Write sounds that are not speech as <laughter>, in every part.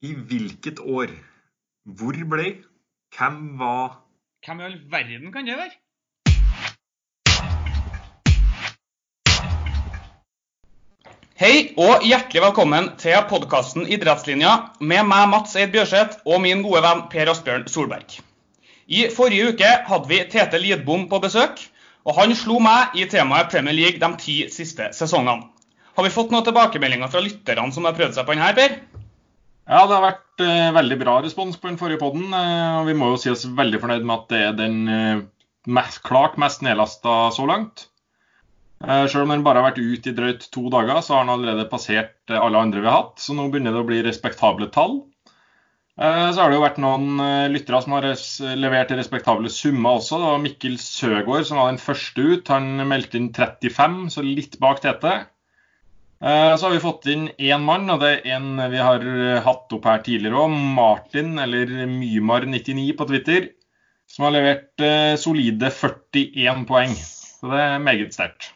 I hvilket år? Hvor ble? Hvem var Hvem i all verden kan det være? Hei og hjertelig velkommen til podkasten Idrettslinja med meg, Mats Eid Bjørseth, og min gode venn Per Asbjørn Solberg. I forrige uke hadde vi Tete Lidbom på besøk, og han slo meg i temaet Premier League de ti siste sesongene. Har vi fått noen tilbakemeldinger fra lytterne som har prøvd seg på denne, Per? Ja, det har vært eh, veldig bra respons på den forrige podden. Eh, og vi må jo si oss veldig fornøyd med at det er den eh, mest, klart mest nedlasta så langt. Eh, selv om den bare har vært ute i drøyt to dager, så har den allerede passert eh, alle andre vi har hatt. Så nå begynner det å bli respektable tall. Eh, så har det jo vært noen eh, lyttere som har levert respektable summer også. Det var Mikkel Søgaard som var den første ut. Han meldte inn 35, så litt bak Tete. Eh, Så har vi fått inn én mann, og det er en vi har eh, hatt opp her tidligere òg. Martin, eller Mymar99 på Twitter, som har levert eh, solide 41 poeng. Så det er meget sterkt.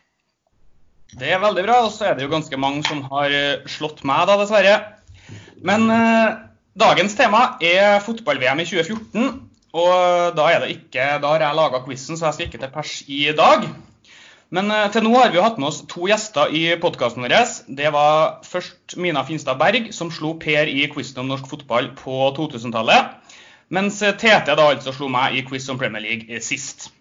Det er veldig bra, og så er det jo ganske mange som har slått meg, da, dessverre. Men eh, dagens tema er fotball-VM i 2014. Og da, er det ikke, da har jeg laga quizen, så jeg skal ikke til pers i dag. Men eh, til nå har vi hatt med oss to gjester i podkasten vår. Det var først Mina Finstad Berg, som slo Per i quizen om norsk fotball på 2000-tallet. Mens eh, Tete da altså slo meg i quiz om Premier League eh, sist.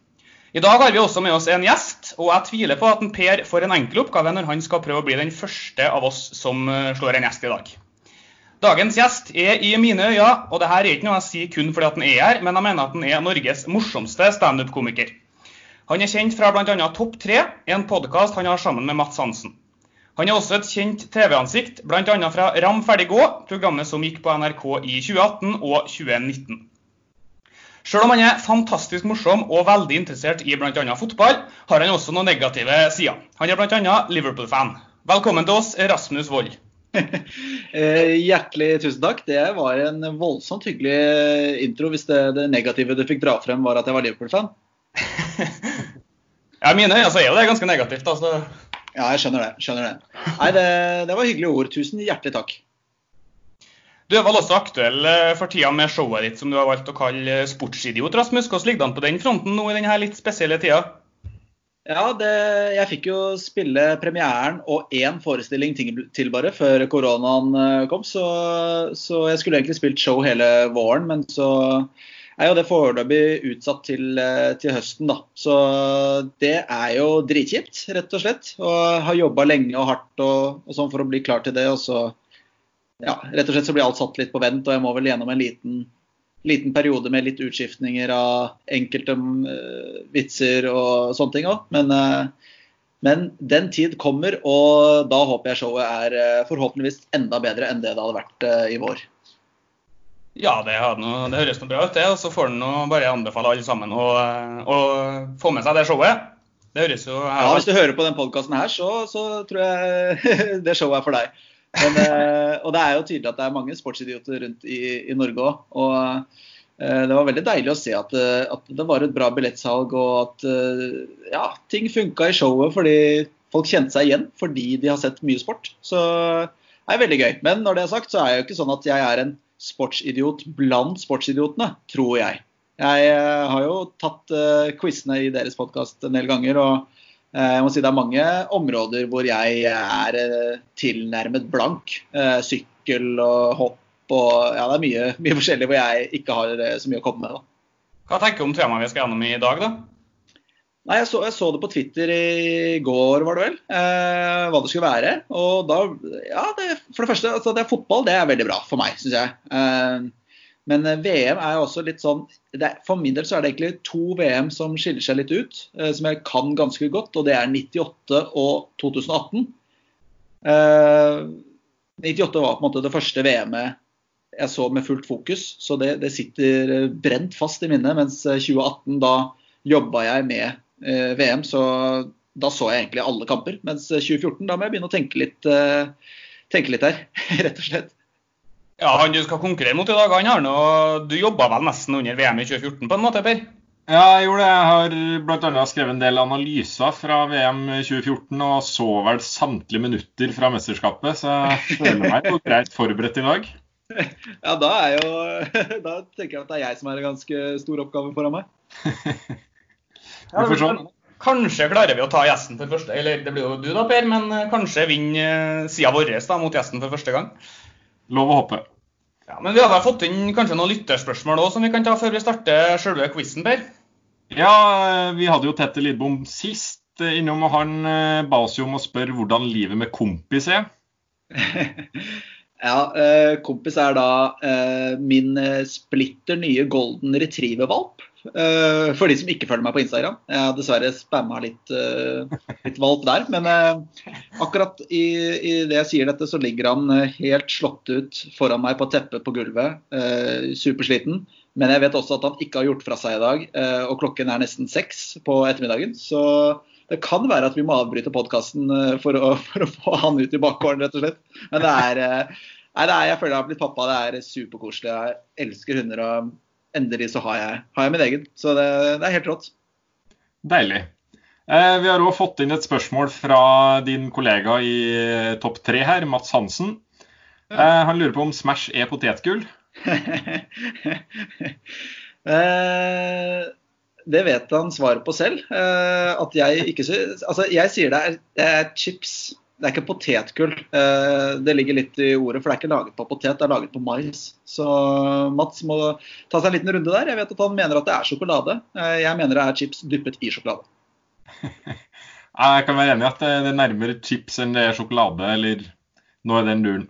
I dag har vi også med oss en gjest, og jeg tviler på at en Per får en enkel oppgave når han skal prøve å bli den første av oss som slår en gjest i dag. Dagens gjest er i mine øyne, og det her er ikke noe jeg sier kun fordi at han er her, men jeg mener at han er Norges morsomste standup-komiker. Han er kjent fra bl.a. Topp 3, en podkast han har sammen med Mats Hansen. Han er også et kjent TV-ansikt, bl.a. fra Ram ferdig gå, programmet som gikk på NRK i 2018 og 2019. Selv om han er fantastisk morsom og veldig interessert i bl.a. fotball, har han også noen negative sider. Han er bl.a. Liverpool-fan. Velkommen til oss, Rasmus Wold. <laughs> Eh, Hjertelig tusen takk. Det var en voldsomt hyggelig intro hvis det, det negative du fikk dra frem var at jeg var Liverpool-fan. Ja, mine øyne så er jo det ganske negativt. altså. Ja, jeg skjønner det. skjønner det. Nei, det, det var hyggelige ord. Tusen hjertelig takk. Du er vel også aktuell eh, for tida med showet ditt som du har valgt å kalle eh, Sportsidiot, Rasmus. Hvordan ligger det an på den fronten nå i denne litt spesielle tida? Ja, det, jeg fikk jo spille premieren og én forestilling til, til bare før koronaen eh, kom, så, så jeg skulle egentlig spilt show hele våren, men så er jo det foreløpig utsatt til, eh, til høsten, da. Så det er jo dritkjipt, rett og slett. Og har jobba lenge og hardt og, og sånn for å bli klar til det, og så ja, rett og slett så blir alt satt litt på vent, og jeg må vel gjennom en liten, liten periode med litt utskiftninger av enkelte uh, vitser og sånne ting òg. Men, uh, men den tid kommer, og da håper jeg showet er forhåpentligvis enda bedre enn det det hadde vært i vår. Ja, det, noe, det høres noe bra ut, det. Og så får du noe, bare anbefale alle sammen å, å få med seg det showet. Det høres jo Ja, Hvis du hører på den podkasten her, så, så tror jeg <laughs> det showet er for deg. Men, eh, og det er jo tydelig at det er mange sportsidioter rundt i, i Norge òg. Og eh, det var veldig deilig å se at, eh, at det var et bra billettsalg, og at ja, ting funka i showet fordi folk kjente seg igjen fordi de har sett mye sport. Så det er veldig gøy. Men når det er sagt, så er det jo ikke sånn at jeg er en sportsidiot blant sportsidiotene, tror jeg. Jeg eh, har jo tatt uh, quizene i deres podkast en del ganger. og eh, jeg må si Det er mange områder hvor jeg er tilnærmet blank. Sykkel og hopp og ja, det er mye, mye forskjellig hvor jeg ikke har så mye å komme med. da. Hva tenker du om temaet vi skal gjennom i dag, da? Nei, jeg så, jeg så det på Twitter i går, var det vel, eh, hva det skulle være. Og da Ja, det, for det første, altså det er fotball, det er veldig bra for meg, syns jeg. Eh, men eh, VM er jo også litt sånn det, For min del så er det egentlig to VM som skiller seg litt ut, eh, som jeg kan ganske godt. Og det er 98 og 2018. Eh, 98 var på en måte det første VM-et jeg så med fullt fokus, så det, det sitter eh, brent fast i minnet. Mens eh, 2018, da jobba jeg med eh, VM, så da så jeg egentlig alle kamper. Mens eh, 2014, da må jeg begynne å tenke litt, eh, tenke litt her, <laughs> rett og slett. Ja, Han du skal konkurrere mot i dag, han har nå Du jobba vel nesten under VM i 2014 på en måte, Per? Ja, jeg gjorde det. Jeg har bl.a. skrevet en del analyser fra VM 2014 og så vel samtlige minutter fra mesterskapet, så jeg <laughs> føler meg jo greit forberedt i dag. Ja, da er jo <laughs> Da tenker jeg at det er jeg som har en ganske stor oppgave foran meg. Vi får se. Kanskje klarer vi å ta gjesten for første Eller det blir jo du da, Per, men eh, kanskje vinner sida vår da, mot gjesten for første gang. Lov å håpe. Ja, Men vi har fått inn kanskje noen lytterspørsmål òg som vi kan ta før vi starter selve quizen, Per? Ja, vi hadde jo Tette Lidbom sist innom, og han eh, ba oss jo om å spørre hvordan livet med kompis er. <laughs> Ja, eh, kompis er da eh, min eh, splitter nye golden retriever-valp. Eh, for de som ikke følger meg på Instagram. Jeg har dessverre spamma litt, eh, litt valp der. Men eh, akkurat i, i det jeg sier dette, så ligger han helt slått ut foran meg på teppet på gulvet. supersliten. Men jeg vet også at han ikke har gjort fra seg i dag, og klokken er nesten seks på ettermiddagen. Så det kan være at vi må avbryte podkasten for, <laughs> for å få han ut i bakgården, rett og slett. Men det er, nei, det er Jeg føler jeg har blitt pappa. Det er superkoselig. Jeg elsker hunder. og Endelig så har jeg, har jeg min egen. Så det, det er helt rått. Deilig. Eh, vi har òg fått inn et spørsmål fra din kollega i eh, Topp tre her, Mats Hansen. Eh, han lurer på om Smash er potetgull. <laughs> Eh, det vet han svaret på selv. At jeg ikke syns Altså, jeg sier det er, det er chips. Det er ikke potetgull. Eh, det ligger litt i ordet, for det er ikke laget på potet, det er laget på mais. Så Mats må ta seg en liten runde der. Jeg vet at han mener at det er sjokolade. Eh, jeg mener det er chips dyppet i sjokolade. <laughs> Jeg kan være enig i at det er nærmere chips enn det er sjokolade, eller noe i den duren.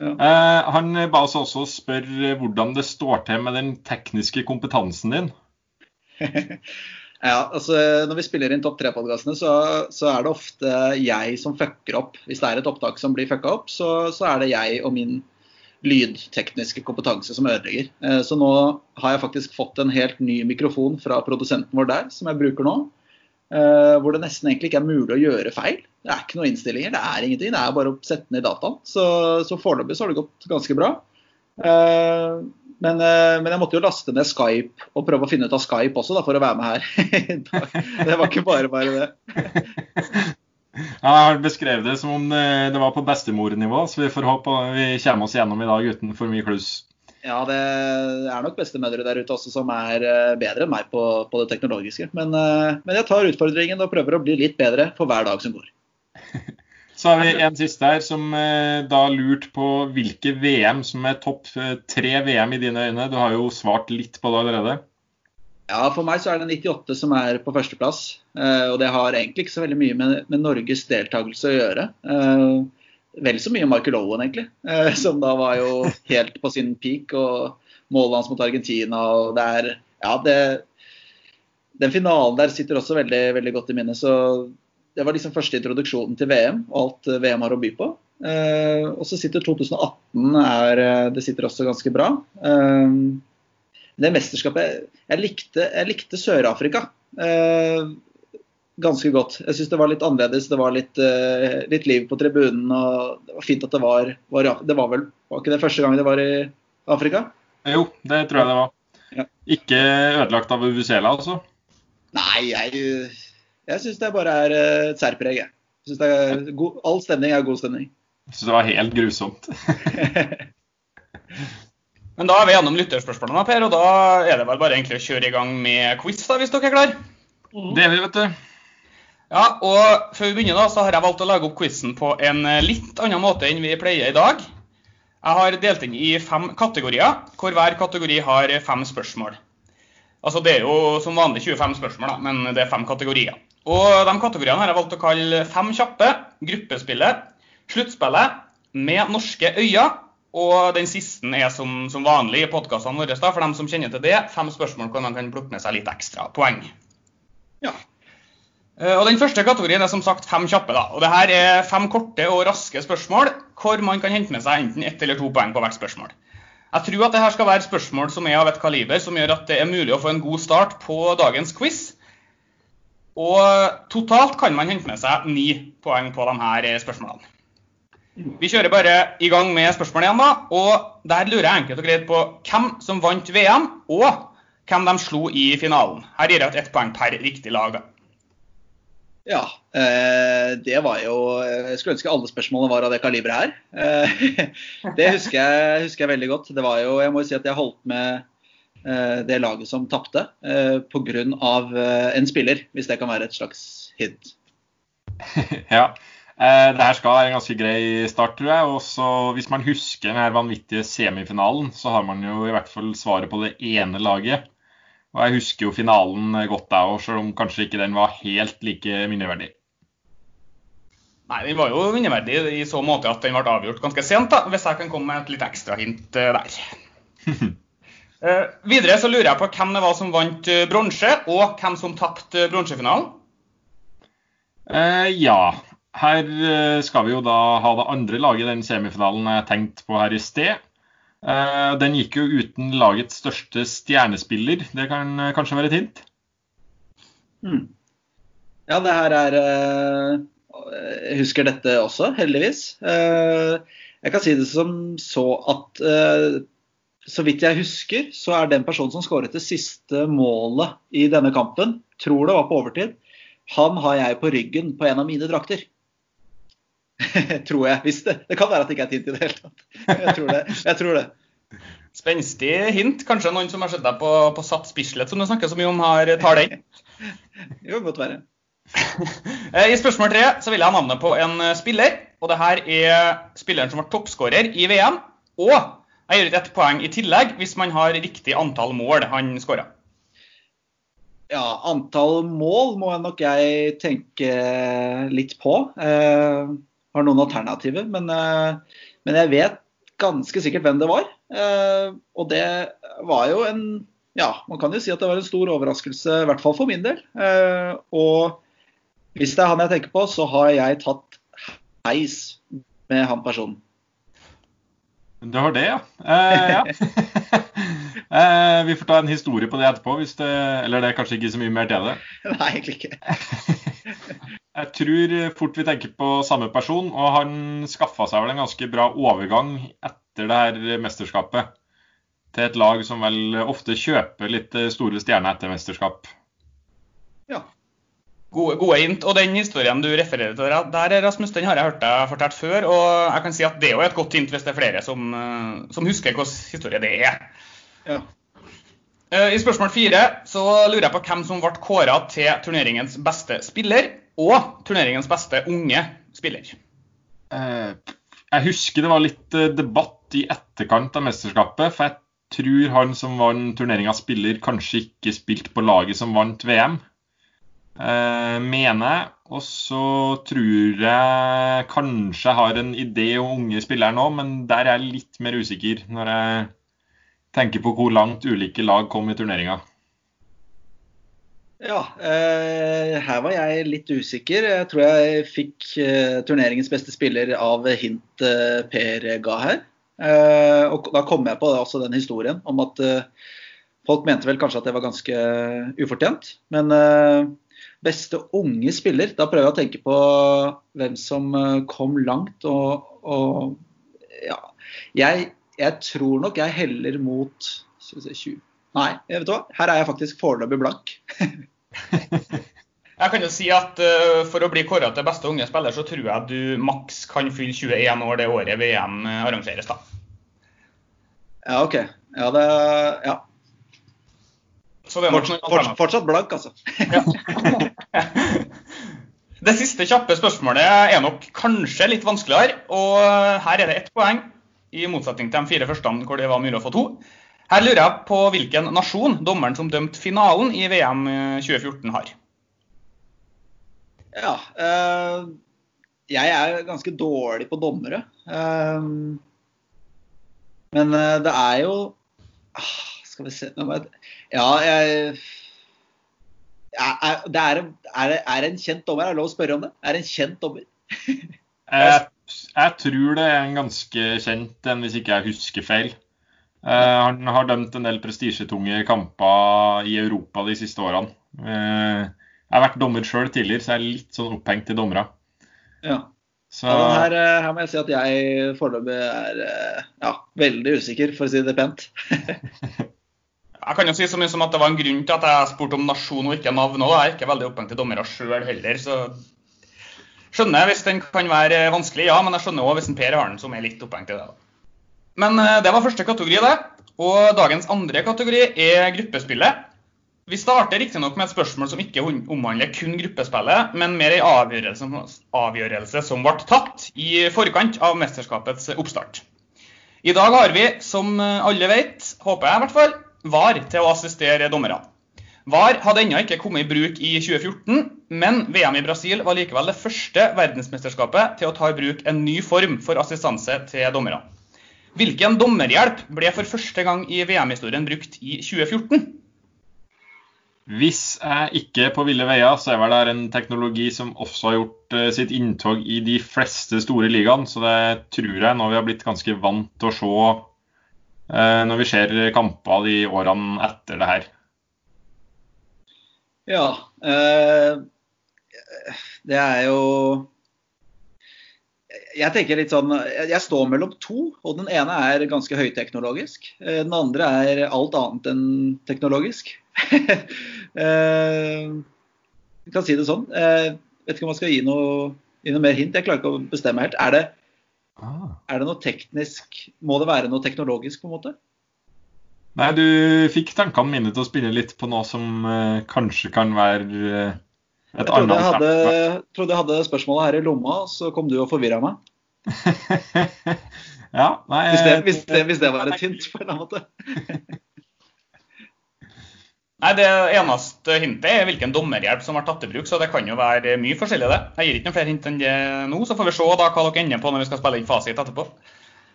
Ja. Eh, han ba oss også spørre hvordan det står til med den tekniske kompetansen din. <laughs> Ja, altså Når vi spiller inn Topp tre-podkastene, så, så er det ofte jeg som fucker opp. Hvis det er et opptak som blir fucka opp, så, så er det jeg og min lydtekniske kompetanse som ødelegger. Eh, Så nå har jeg faktisk fått en helt ny mikrofon fra produsenten vår der, som jeg bruker nå. eh, Hvor det nesten egentlig ikke er mulig å gjøre feil. Det er ikke noen innstillinger, det er ingenting. Det er bare å sette ned dataen. Så, så foreløpig så har det gått ganske bra. Eh, Men, eh, men jeg måtte jo laste ned Skype og prøve å finne ut av Skype også, da, for å være med her. <laughs> det var ikke bare bare det. <laughs> Jeg har beskrevet det som om det, det var på bestemornivå, så vi får håpe vi kommer oss gjennom i dag uten for mye kluss. Ja, det er nok bestemødre der ute også som er eh, bedre enn meg på, på det teknologiske. Men, eh, men jeg tar utfordringen og prøver å bli litt bedre for hver dag som går. <laughs> Så har vi en siste her som eh, da lurt på hvilke VM som er topp eh, tre VM i dine øyne. Du har jo svart litt på det allerede. Ja, For meg så er det 98 som er på førsteplass. Eh, og det har egentlig ikke så veldig mye med, med Norges deltakelse å gjøre. Vel så mye Michael Owen, egentlig. Som da var jo helt på sin peak. Og målet hans mot Argentina og det er Ja, det Den finalen der sitter også veldig, veldig godt i minnet. Så det var liksom første introduksjonen til VM og alt eh, VM har å by på. Eh, og så sitter 2018 er, eh, Det sitter også ganske bra. Eh, det mesterskapet Jeg likte, jeg likte Sør-Afrika eh, ganske godt. Jeg syns det var litt annerledes. Det var litt, eh, litt liv på tribunen. og Det var fint at det var, var Det var vel var ikke det første gang det var i Afrika? Jo, det tror jeg det var. Ja. Ikke ødelagt av Uvusela, altså. Nei, jeg, jeg syns det bare er eh, et særpreg. jeg. Jeg synes det er god, all stemning er god stemning. Jeg synes det var helt grusomt. <laughs> Men da er vi gjennom lytterspørsmålene, Per, og da er det vel bare egentlig å kjøre i gang med quiz, da, hvis dere er klar. Det er vi, vet du. Ja, og før vi begynner, da, så har jeg valgt å lage opp quizen på en eh, litt annen måte enn vi pleier i dag. Jeg har delt inn i fem kategorier, hvor hver kategori har fem spørsmål. Altså Det er jo som vanlig 25 spørsmål, da, men det er fem kategorier. Og De kategoriene har jeg valgt å kalle Fem kjappe, Gruppespillet, Sluttspillet, Med norske øyne, og den siste er som, som vanlig i podkastene våre. da, For dem som kjenner til det, fem spørsmål hvor man kan plukke med seg litt ekstra poeng. Ja. Eh, Og Den første kategorien er som sagt fem kjappe. da, og det her er Fem korte og raske spørsmål hvor man kan hente med seg enten ett eller to poeng på hvert spørsmål. Jeg tror at det her skal være spørsmål som er av et kaliber som gjør at det er mulig å få en god start på dagens quiz. Og totalt kan man hente med seg ni poeng på de her eh, spørsmålene. Vi kjører bare i gang med spørsmål igjen, da. Og der lurer jeg enkelt og greit på hvem som vant VM, og hvem de slo i finalen. Her gir jeg ut ett poeng per riktig lag. Ja, eh, det var jo Jeg skulle ønske alle spørsmålene var av det kaliberet her. Eh, <laughs> det husker jeg, husker jeg, veldig godt. Det var jo, Jeg må jo si at jeg holdt med eh, det laget som tapte eh, pga. Eh, en spiller, hvis det kan være et slags hint. <laughs> ja. Eh, det her skal være en ganske grei start, tror jeg. Og så hvis man husker den her vanvittige semifinalen, så har man jo i hvert fall svaret på det ene laget. Og jeg husker jo finalen godt, jeg òg, selv om kanskje ikke den var helt like minneverdig. Nei, den var jo minneverdig i så måte at den ble avgjort ganske sent, da, hvis jeg kan komme med et litt ekstra hint eh, der. <laughs> uh, videre så lurer jeg på hvem det var som vant uh, bronse, og hvem som tapte uh, bronsefinalen? Eh, ja, her skal vi jo da ha det andre laget i den semifinalen jeg tenkte på her i sted. Eh, den gikk jo uten lagets største stjernespiller. Det kan eh, kanskje være et hint? Hmm. Ja, det her er eh, Jeg husker dette også, heldigvis. Jeg kan si det som så at så vidt jeg husker, så er den personen som skåret det siste målet i denne kampen, tror det var på overtid, han har jeg på ryggen på en av mine drakter. <laughs> tror jeg. Hvis det, det kan være at det ikke er et hint i det hele tatt. Jeg tror det. Jeg tror det. Spenstig hint. Kanskje noen som har sett deg på, på Sats Bislett, som du snakker så mye om, har tar den? <laughs> jo, godt være. <laughs> Eh, I spørsmål tre så vil jeg ha navnet på en eh, spiller. Og det her er spilleren som var toppskårer i VM. Og jeg gir ut ett poeng i tillegg hvis man har riktig antall mål han skåra. Ja, antall mål må jeg nok jeg tenke litt på. Eh, har noen alternativer, men, eh, men, jeg vet ganske sikkert hvem det var. Eh, og det var jo en Ja, man kan jo si at det var en stor overraskelse, i hvert fall for min del. Eh, og hvis det er han jeg tenker på, så har jeg tatt heis med han personen. Du var det, ja. Eh, ja. <laughs> eh, vi får ta en historie på det etterpå. Hvis det, eller det er kanskje ikke så mye mer til det? <laughs> Nei, egentlig ikke. <laughs> Jeg tror fort vi tenker på samme person, og han skaffa seg vel en ganske bra overgang etter det her mesterskapet til et lag som vel ofte kjøper litt store stjerner etter mesterskap. Ja. Gode, gode hint. Og den historien du refererer til der, Rasmus, den har jeg hørt deg fortalt før. Og jeg kan si at det er jo et godt hint hvis det er flere som, eh, som husker hvilken historie det er. Ja. Eh, I spørsmål fire så lurer jeg på hvem som ble kåra til turneringens beste spiller og turneringens beste unge spiller. Jeg husker det var litt debatt i etterkant av mesterskapet. For jeg tror han som vant turneringa spiller, kanskje ikke spilte på laget som vant VM. Eh, mener jeg. Og så tror jeg kanskje jeg har en idé om unge spillere nå, men der er jeg litt mer usikker når jeg tenker på hvor langt ulike lag kom i turneringa. Ja, eh, her var jeg litt usikker. Jeg tror jeg fikk eh, turneringens beste spiller av hint eh, Per ga her. Uh, og da kom jeg på også den historien om at uh, folk mente vel kanskje at det var ganske ufortjent. Men beste unge spiller, da prøver jeg å tenke på hvem som kom langt. Og, og ja jeg, jeg, tror nok jeg heller mot skal vi se, 20 Nei, vet du hva? her er jeg faktisk foreløpig blank. <laughs> Jeg kan jo si at uh, For å bli kåra til beste unge spiller, så tror jeg du maks kan fylle 21 år det året VM arrangeres. da. Ja, OK. Ja, det Ja. Fortsatt, fortsatt, blank, altså. <laughs> det siste kjappe spørsmålet er nok kanskje litt vanskeligere. Og her er det ett poeng, i motsetning til de fire første hvor det var mulig å få to. Her lurer jeg på hvilken nasjon dommeren som dømte finalen i VM 2014 har. Ja. Øh, jeg er ganske dårlig på dommere. Øh, men øh, det er jo ah, Skal vi se Ja, jeg er, det er, er, er en kjent dommer? Er det lov å spørre om det? Er det en kjent dommer? <laughs> jeg, jeg, tror det er en ganske kjent en, hvis ikke jeg husker feil. Uh, han har dømt en del prestisjetunge kamper i Europa de siste årene. Uh, jeg har vært dommer sjøl tidligere, så jeg er litt sånn opphengt i dommere. Ja. Så... Ja, her, eh, her, må jeg si at jeg foreløpig er ja, veldig usikker, for å si det pent. <laughs> Jeg kan jo si så mye som at det var en grunn til at jeg spurte om nasjon og ikke navn òg. Jeg er ikke veldig opphengt i dommere sjøl heller, så skjønner jeg hvis den kan være vanskelig, ja. Men jeg skjønner òg hvis en Per har den som er litt opphengt i det. Men eh, det var første kategori, det. Og dagens andre kategori er gruppespillet. Vi starter riktignok med et spørsmål som ikke omhandler kun gruppespillet, men mer en avgjørelse, avgjørelse som ble tatt i forkant av mesterskapets oppstart. I dag har vi, som alle vet, håper jeg i hvert fall, VAR til å assistere dommerne. VAR hadde ennå ikke kommet i bruk i 2014, men VM i Brasil var likevel det første verdensmesterskapet til å ta i bruk en ny form for assistanse til dommerne. Hvilken dommerhjelp ble for første gang i VM-historien brukt i 2014? Hvis jeg ikke er på ville veier, så er vel det en teknologi som også har gjort uh, sitt inntog i de fleste store ligaene. Så det tror jeg nå vi har blitt ganske vant til å se når vi ser kamper de årene etter det her. Ja. Uh, det er jo jeg tenker litt sånn, jeg står mellom to, og den ene er ganske høyteknologisk. Den andre er alt annet enn teknologisk. <laughs> Eh, jeg kan si det sånn. Jeg eh, vet ikke om man skal gi noe, gi noe, mer hint. Jeg klarer ikke å bestemme helt. Er det, ah. er det noe teknisk Må det være noe teknologisk, på en måte? Nei, du fikk tankene mine til å spinne litt på noe som uh, kanskje kan være uh, et jeg trodde jeg, hadde, trodde jeg hadde spørsmålet her i lomma, så kom du og forvirra meg. <laughs> ja, nei, hvis, det, hvis, det, hvis det var et hint, på en annen måte. <laughs> Nei, Det eneste hintet er hvilken dommerhjelp som har tatt i bruk, så det kan jo være mye forskjellig. det. Jeg gir ikke noen flere hint enn det nå, så får vi se da hva dere ender på når vi skal spille inn fasit etterpå.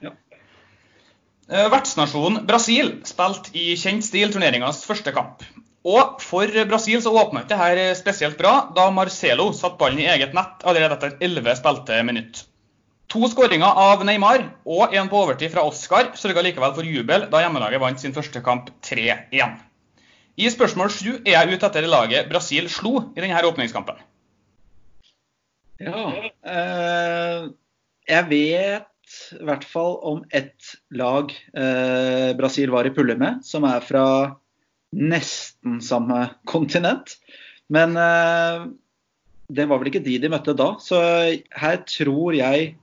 Ja. Eh, vertsnasjonen Brasil spilte i kjent stil turneringas første kamp. Og for Brasil så åpna ikke dette spesielt bra da Marcelo satte ballen i eget nett allerede etter 11 spilte minutt. To skåringer av Neymar og en på overtid fra Oscar sørga likevel for jubel da hjemmelaget vant sin første kamp 3-1. I spørsmål sju er jeg ute etter laget Brasil slo i denne åpningskampen. Ja eh, Jeg vet i hvert fall om ett lag eh, Brasil var i pulle med, som er fra nesten samme kontinent. Men eh, det var vel ikke de de møtte da. Så her tror jeg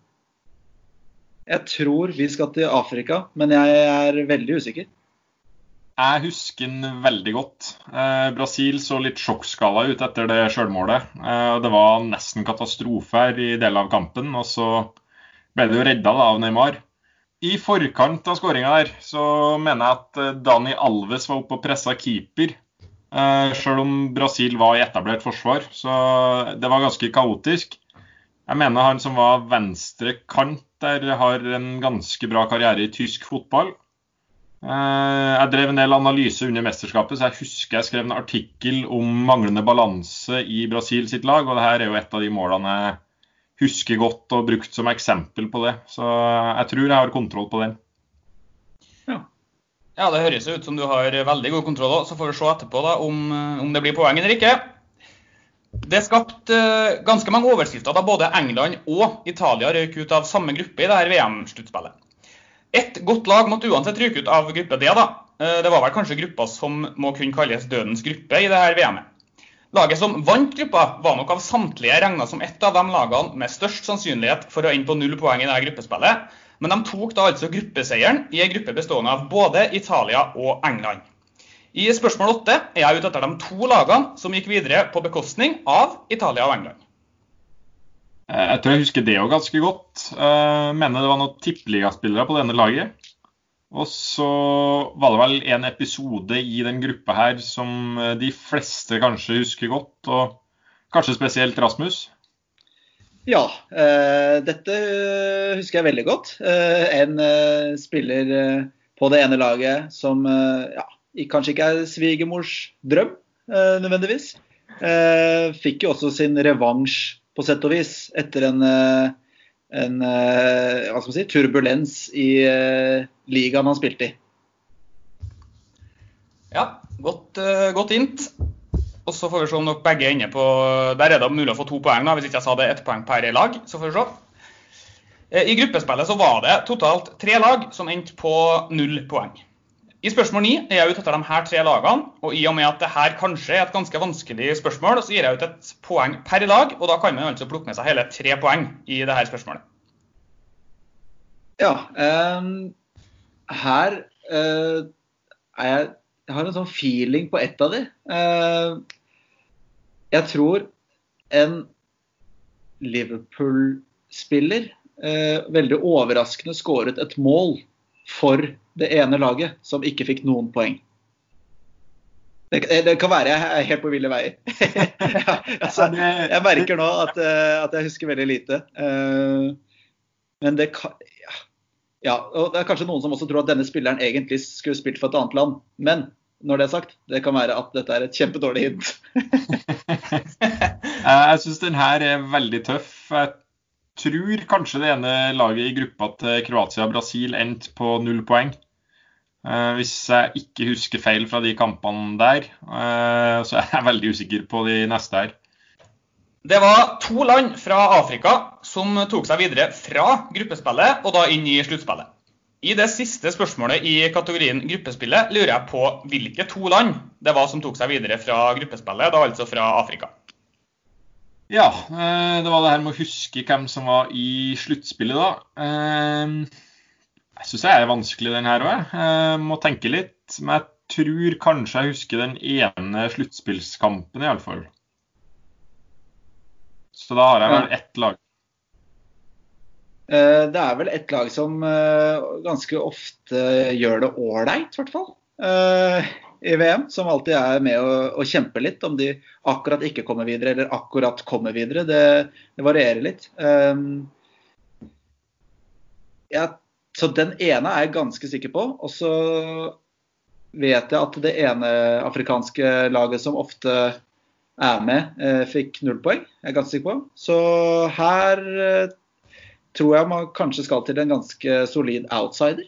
Jeg tror vi skal til Afrika, men jeg er veldig usikker. Jeg husker den veldig godt. Eh, Brasil så litt sjokkskala ut etter det sjølmålet. Eh, det var nesten katastrofe her i deler av kampen, og så ble det jo redda da, av Neymar. I forkant av skåringa der så mener jeg at eh, Dani Alves var oppe og pressa keeper. Eh, Sjøl om Brasil var i etablert forsvar, så det var ganske kaotisk. Jeg mener han som var venstre kant der, har en ganske bra karriere i tysk fotball. Eh, jeg drev en del analyse under mesterskapet, så jeg husker jeg skrev en artikkel om manglende balanse i Brasil sitt lag. og det her er jo et av de målene jeg husker godt og brukt som eksempel på det. Så jeg tror jeg har kontroll på den. Ja, ja det høres ut som du har veldig god kontroll. Så får vi se etterpå da, om, om det blir poeng eller ikke. Det skapte uh, ganske mange overskrifter da både England og Italia røyk ut av samme gruppe i dette VM-sluttspillet. Ett godt lag måtte uansett ryke ut av gruppe D. da. Eh, det var vel kanskje gruppa som må kunne kalles dødens gruppe i dette VM-et. Laget som vant gruppa, var nok av samtlige regna som ett av de lagene med størst sannsynlighet for å ende på null poeng i dette gruppespillet. Men de tok da altså gruppeseieren i en gruppe bestående av både Italia og England. I spørsmål åtte er jeg ute etter de to lagene som gikk videre på bekostning av Italia og England. Eh, jeg tror jeg husker det òg ganske godt. Jeg eh, mener det var noen tippeligaspillere på denne laget. Og så var det vel en episode i den gruppa her som eh, de fleste kanskje husker godt, og kanskje spesielt Rasmus? Ja, eh, dette husker jeg veldig godt. Eh, en eh, spiller på det ene laget som ja, kanskje ikke er svigermors drøm, nødvendigvis. fikk jo også sin revansj på sett og vis, etter en, eh, en eh, hva skal man si, turbulens i eh, ligaen han spilte i. Ja, godt, godt int. Og så får vi se om dere begge ender på Der er det mulig å få to poeng, da, hvis ikke jeg sa det ett poeng per lag. Så får vi se. I gruppespillet så var det totalt tre lag som endte på null poeng. I spørsmål 9 er jeg ute etter de her tre lagene, og i og med at det her kanskje er et ganske vanskelig spørsmål, så gir jeg ut et poeng per lag, og da kan man altså plukke med seg hele tre poeng i dette spørsmålet. Ja. Um, her uh, er jeg Jeg har en sånn feeling på ett av de. Uh, jeg tror en Liverpool-spiller uh, veldig overraskende skåret et mål for det ene laget som ikke fikk noen poeng. Det, det kan være jeg er helt på ville veier. <laughs> altså, jeg merker nå at, eh, at, jeg husker veldig lite. Eh, men det kan ja, og Det er kanskje noen som også tror at denne spilleren egentlig skulle spilt for et annet land. Men når det er sagt, det kan være at dette er et kjempedårlig hint. <laughs> jeg syns den her er veldig tøff. Jeg tror kanskje det ene laget i gruppa til Kroatia og Brasil endte på null poeng. Uh, hvis jeg ikke husker feil fra de kampene der, uh, så er jeg <laughs> veldig usikker på de neste her. Det var to land fra Afrika som tok seg videre fra gruppespillet og da inn i sluttspillet. I det siste spørsmålet i kategorien gruppespillet lurer jeg på hvilke to land det var som tok seg videre fra gruppespillet, da altså fra Afrika. Ja, uh, det var det her med å huske hvem som var i sluttspillet, da. Jeg syns jeg er vanskelig, den her òg. Jeg må tenke litt. Men jeg tror kanskje jeg husker den ene sluttspillskampen, iallfall. Så da har jeg vel ett lag. Eh, det er vel ett lag som eh, ganske ofte gjør det ålreit, i hvert fall. Eh, I VM. Som alltid er med å, kjempe litt. Om de akkurat ikke kommer videre eller akkurat kommer videre. Det, det varierer litt. Jeg så den ene er jeg ganske sikker på. Og så vet jeg at det ene afrikanske laget som ofte er med, eh, fikk null poeng. Jeg er ganske sikker på. Så her eh, tror jeg man kanskje skal til en ganske solid outsider.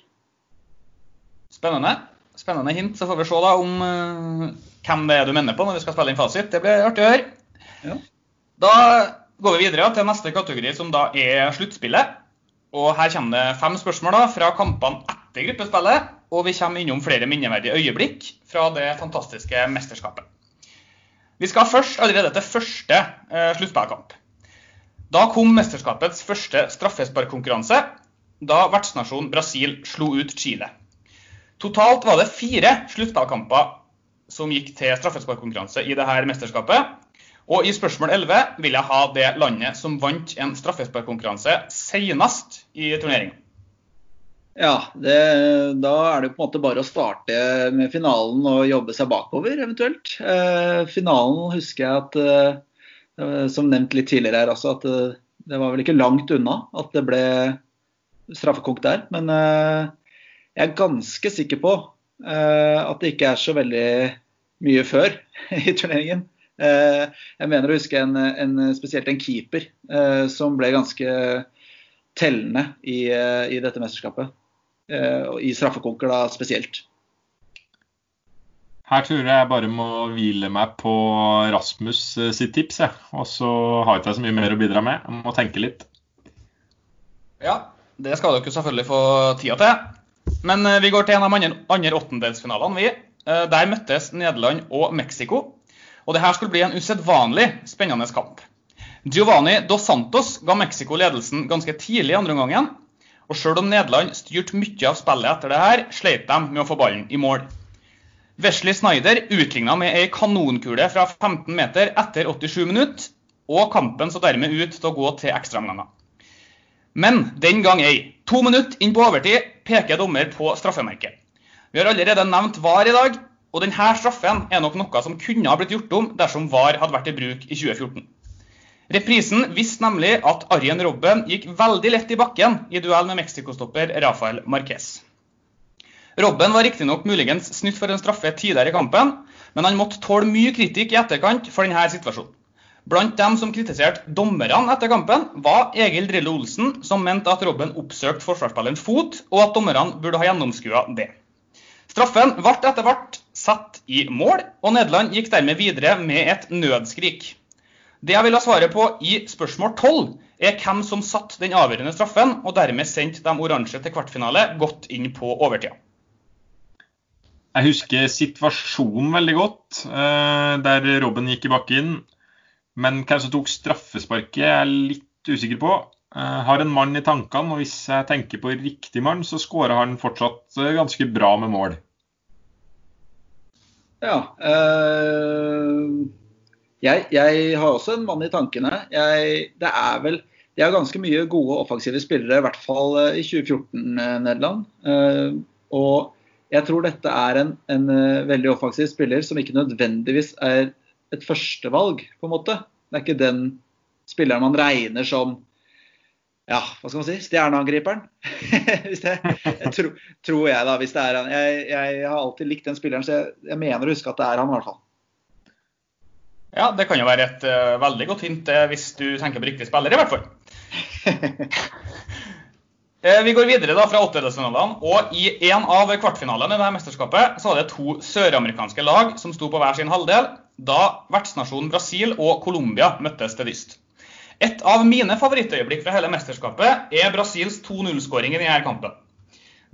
Spennende. Spennende hint. Så får vi se da om uh, hvem det er du mener på når vi skal spille inn fasit. Det blir artig å høre. Ja. Da går vi videre til neste kategori, som da er sluttspillet. Og Her kommer det fem spørsmål da, fra kampene etter gruppespillet. Og vi kommer innom flere minneverdige øyeblikk fra det fantastiske mesterskapet. Vi skal først allerede til første eh, sluttspillkamp. Da kom mesterskapets første straffesparkkonkurranse, da vertsnasjonen Brasil slo ut Chile. Totalt var det fire sluttspillkamper som gikk til straffesparkkonkurranse i dette mesterskapet. Og i spørsmål 11 vil jeg ha det landet som vant en straffesparkkonkurranse senest i turneringa. Ja, det, da er det på en måte bare å starte med finalen og jobbe seg bakover, eventuelt. Eh, finalen husker jeg at, eh, som nevnt litt tidligere her også, at eh, det var vel ikke langt unna at det ble straffekonk der. Men eh, jeg er ganske sikker på eh, at det ikke er så veldig mye før <laughs> i turneringen. Eh, jeg mener å huske en, en, spesielt en keeper eh, som ble ganske tellende i, eh, i dette mesterskapet. I straffekonker da spesielt. Her tror jeg jeg bare må hvile meg på Rasmus sitt tips. Jeg. Og så har jeg ikke så mye mer å bidra med. Jeg må tenke litt. Ja, det skal dere selvfølgelig få tida til. Men vi går til en av de andre åttendelsfinalene, vi. Der møttes Nederland og Mexico. Og det her skulle bli en usedvanlig spennende kamp. Giovanni dos Santos ga Mexico ledelsen ganske tidlig i andre omgangen. Og sjøl om Nederland styrte mye av spillet etter det her, sleit de med å få ballen i mål. Wesley Snyder utligna med ei kanonkule fra 15 meter etter 87 minutter, og kampen så dermed ut til å gå til ekstraomganger. Men den gang ei. To minutter inn på overtid peker dommer på straffemerket. Vi har allerede nevnt VAR i dag, og denne straffen er nok noe som kunne ha blitt gjort om dersom VAR hadde vært i bruk i 2014. Reprisen viste nemlig at Arjen Robben gikk veldig lett i bakken i duell med Mexico-stopper Rafael Marquez. Robben var riktignok muligens snytt for en straffe tidligere i kampen, men han måtte tåle mye kritikk i etterkant for denne situasjonen. Blant dem som kritiserte dommerne etter kampen, var Egil Drillo Olsen, som mente at Robben oppsøkte forsvarsspillerens fot, og at dommerne burde ha gjennomskua det. Straffen ble etter hvert satt i mål, og Nederland gikk dermed videre med et nødskrik. Det jeg vil ha svaret på i spørsmål 12, er hvem som satt den avgjørende straffen, og dermed sendte de oransje til kvartfinale godt inn på overtida. Jeg husker situasjonen veldig godt, eh, der Robben gikk i bakken. Men hvem som tok straffesparket, er jeg litt usikker på. Jeg har en mann i tankene, og hvis jeg tenker på riktig mann, så skårer han fortsatt eh, ganske bra med mål. Ja. Øh, jeg, jeg, har også en mann i tankene. Jeg, det er vel det er ganske mye gode offensive spillere, i hvert fall i 2014, Nederland. Øh, og jeg tror dette er en, en veldig offensiv spiller som ikke nødvendigvis er et førstevalg, på en måte. Det er ikke den spilleren man regner som ja, hva skal man si, stjerneangriperen. <laughs> det, tro, tror jeg, da. hvis det er han. Jeg, jeg, har alltid likt den spilleren, så jeg, jeg mener å huske at det er han, i hvert fall. Ja, det kan jo være et uh, veldig godt hint uh, hvis du tenker på riktig spiller, i hvert fall. uh, <laughs> vi går videre da fra åttedelsfinalene, og i en av kvartfinalene i dette mesterskapet så var det to søramerikanske lag som sto på hver sin halvdel, da vertsnasjonen Brasil og Colombia møttes til dyst. Et av mine favorittøyeblikk fra hele mesterskapet er Brasils 2-0-skåring i denne kampen.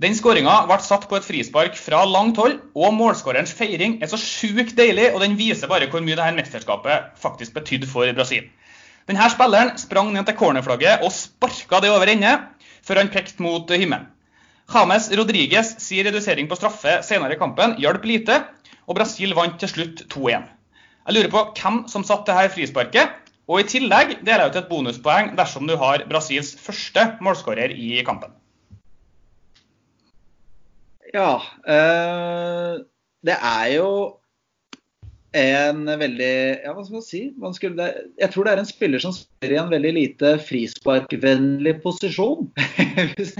Den skåringa ble satt på et frispark fra langt hold, og målskårerens feiring er så sjukt deilig, og den viser bare hvor mye dette mesterskapet faktisk betydde for Brasil. Denne spilleren sprang ned til cornerflagget og sparka det over ende, før han pekte mot himmelen. James Rodriguez sier redusering på straffe senere i kampen hjalp lite, og Brasil vant til slutt 2-1. Jeg lurer på hvem som satte dette frisparket, og I tillegg deler jeg ut et bonuspoeng dersom du har Brasils første målskårer i kampen. Ja, øh, det er jo en veldig Ja, hva skal man si? Man skulle, jeg tror det er en spiller som spiller i en veldig lite frisparkvennlig posisjon. <laughs> hvis,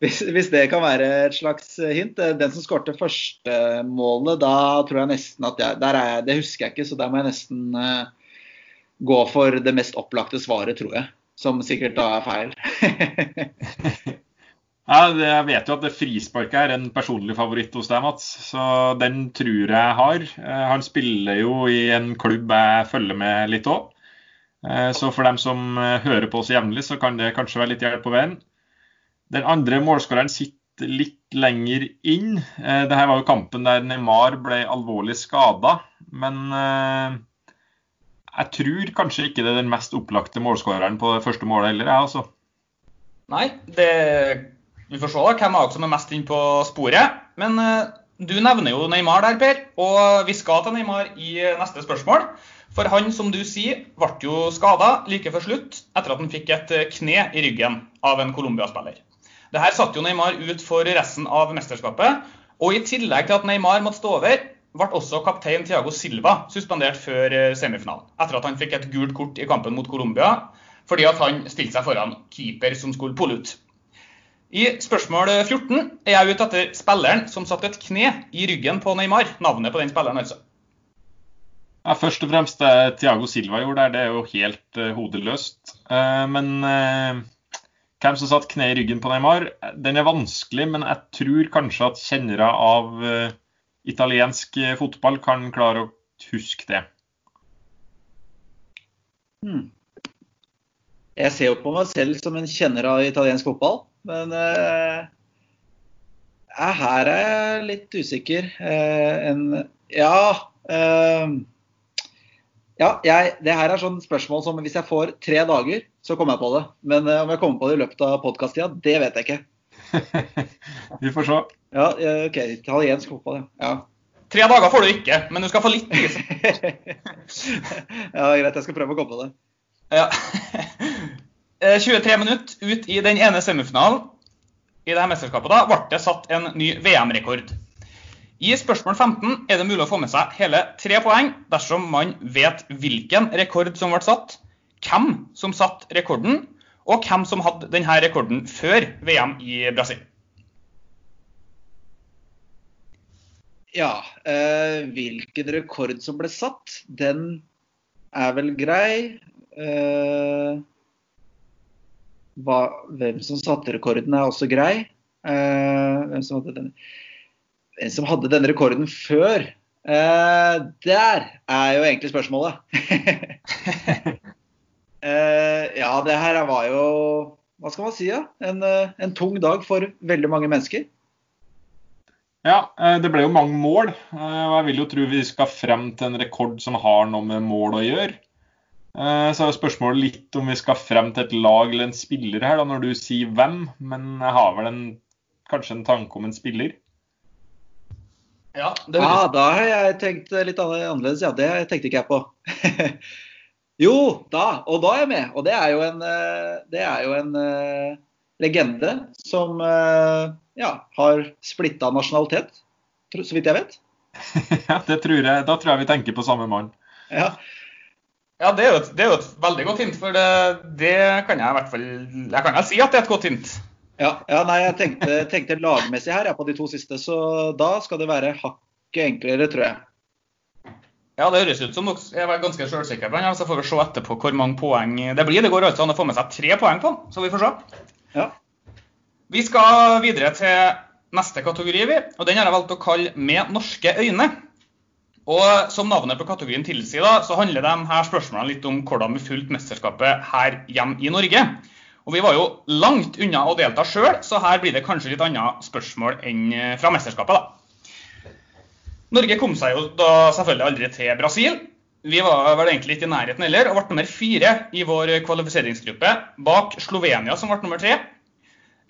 hvis, hvis, det kan være et slags hint. Den som skårte første målet, da tror jeg nesten at jeg, jeg, Det husker jeg ikke, så der må jeg nesten uh, gå for det mest opplagte svaret, tror jeg. Som sikkert da er feil. <laughs> ja, jeg vet jo at det frisparket er en personlig favoritt hos deg, Mats. Så den tror jeg har. Eh, han spiller jo i en klubb jeg følger med litt òg. Eh, så for dem som eh, hører på oss jevnlig, så kan det kanskje være litt hjelp på veien. Den andre målskåreren sitter litt lenger inn. Dette var jo kampen der Neymar ble alvorlig skada. Men jeg tror kanskje ikke det er den mest opplagte målskåreren på det første målet heller, jeg, altså. Nei, det, vi får se hvem av dere som er mest inn på sporet. Men uh, du nevner jo Neymar der, Per. Og vi skal til Neymar i neste spørsmål. For han, som du sier, ble jo skada like før slutt etter at han fikk et kne i ryggen av en Colombia-spiller. Dette satte jo Neymar ut for resten av mesterskapet. Og i tillegg til at Neymar måtte stå over, ble også kaptein Thiago Silva suspendert før eh, semifinalen. Etter at han fikk et gult kort i kampen mot Colombia fordi at han stilte seg foran keeper som skulle pulle ut. I spørsmål 14 er jeg ute etter spilleren som satte et kne i ryggen på Neymar. Navnet på den spilleren, altså. Ja, først og fremst det Thiago Silva gjorde der, det er jo helt uh, hodeløst. Uh, men uh, hvem som satte kne i ryggen på Neymar, den er vanskelig. Men jeg tror kanskje at kjennere av italiensk eh, fotball kan klare å huske det. Hmm. Jeg ser jo på meg selv som en kjenner av italiensk fotball, men uh, her er jeg litt usikker. Uh, en, ja uh, ja, jeg, det her er sånn spørsmål som hvis jeg får tre dager, så kommer jeg på det. Men om jeg kommer på det i løpet av podkast-tida, det vet jeg ikke. <laughs> Vi får se. Ja, OK. Italiensk fotball, ja. Tre dager får du ikke, men du skal få litt tid. <laughs> ja, greit. Jeg skal prøve å komme på det. Ja. 23 <laughs> eh, minutter ut i den ene semifinalen i dette mesterskapet da, ble det satt en ny VM-rekord. I spørsmål 15 er det mulig å få med seg hele tre poeng dersom man vet hvilken rekord som ble satt, hvem som satte rekorden, og hvem som hadde denne rekorden før VM i Brasil. Ja. Eh, hvilken rekord som ble satt, den er vel grei. Eh, hva, hvem som satte rekorden, er også grei. Eh, hvem, som hadde den, hvem som hadde denne rekorden før? Eh, der er jo egentlig spørsmålet. <laughs> Ja, det her var jo Hva skal man si? Ja? En, eh, en tung dag for veldig mange mennesker. Ja, eh, det ble jo mange mål. Eh, og Jeg vil jo tro vi skal frem til en rekord som har noe med mål å gjøre. Eh, Så er spørsmålet litt om vi skal frem til et lag eller en spiller her, da, når du sier hvem. Men jeg har vel en, kanskje en tanke om en spiller. Ja, det Ja, da har jeg tenkt litt annerledes. Ja, det tenkte ikke jeg på. <laughs> jo, da. Og da er jeg med. Og det er jo en, eh, det er jo en uh, legende som uh, ja, har splitta nasjonalitet, så vidt jeg vet. <laughs> Ja, det tror jeg, Da tror jeg vi tenker på samme mann. Ja. Ja, det er, jo et, det er jo et veldig godt hint, for det, det kan jeg i hvert fall Jeg kan vel si at det er et godt hint. Ja, ja, nei, jeg tenkte, tenkte lagmessig her ja, på de to siste, så da skal det være hakket enklere, tror jeg. Ja, det høres ut som dere er ganske sjølsikre på den, så får vi se etterpå hvor mange poeng det blir. Det går altså an å få med seg tre poeng på den, så vi får se. Ja. Vi skal videre til neste kategori, vi, og den har jeg valgt å kalle Med norske øyne. Og Som navnet på kategorien tilsier, da, så handler de her spørsmålene litt om hvordan vi fulgte mesterskapet her hjemme i Norge. Og Vi var jo langt unna å delta sjøl, så her blir det kanskje litt annet spørsmål enn eh, fra mesterskapet. da. Norge kom seg jo da selvfølgelig aldri til Brasil. Vi var vel egentlig ikke i nærheten heller, og ble nummer fire i vår kvalifiseringsgruppe, bak Slovenia, som ble nummer tre.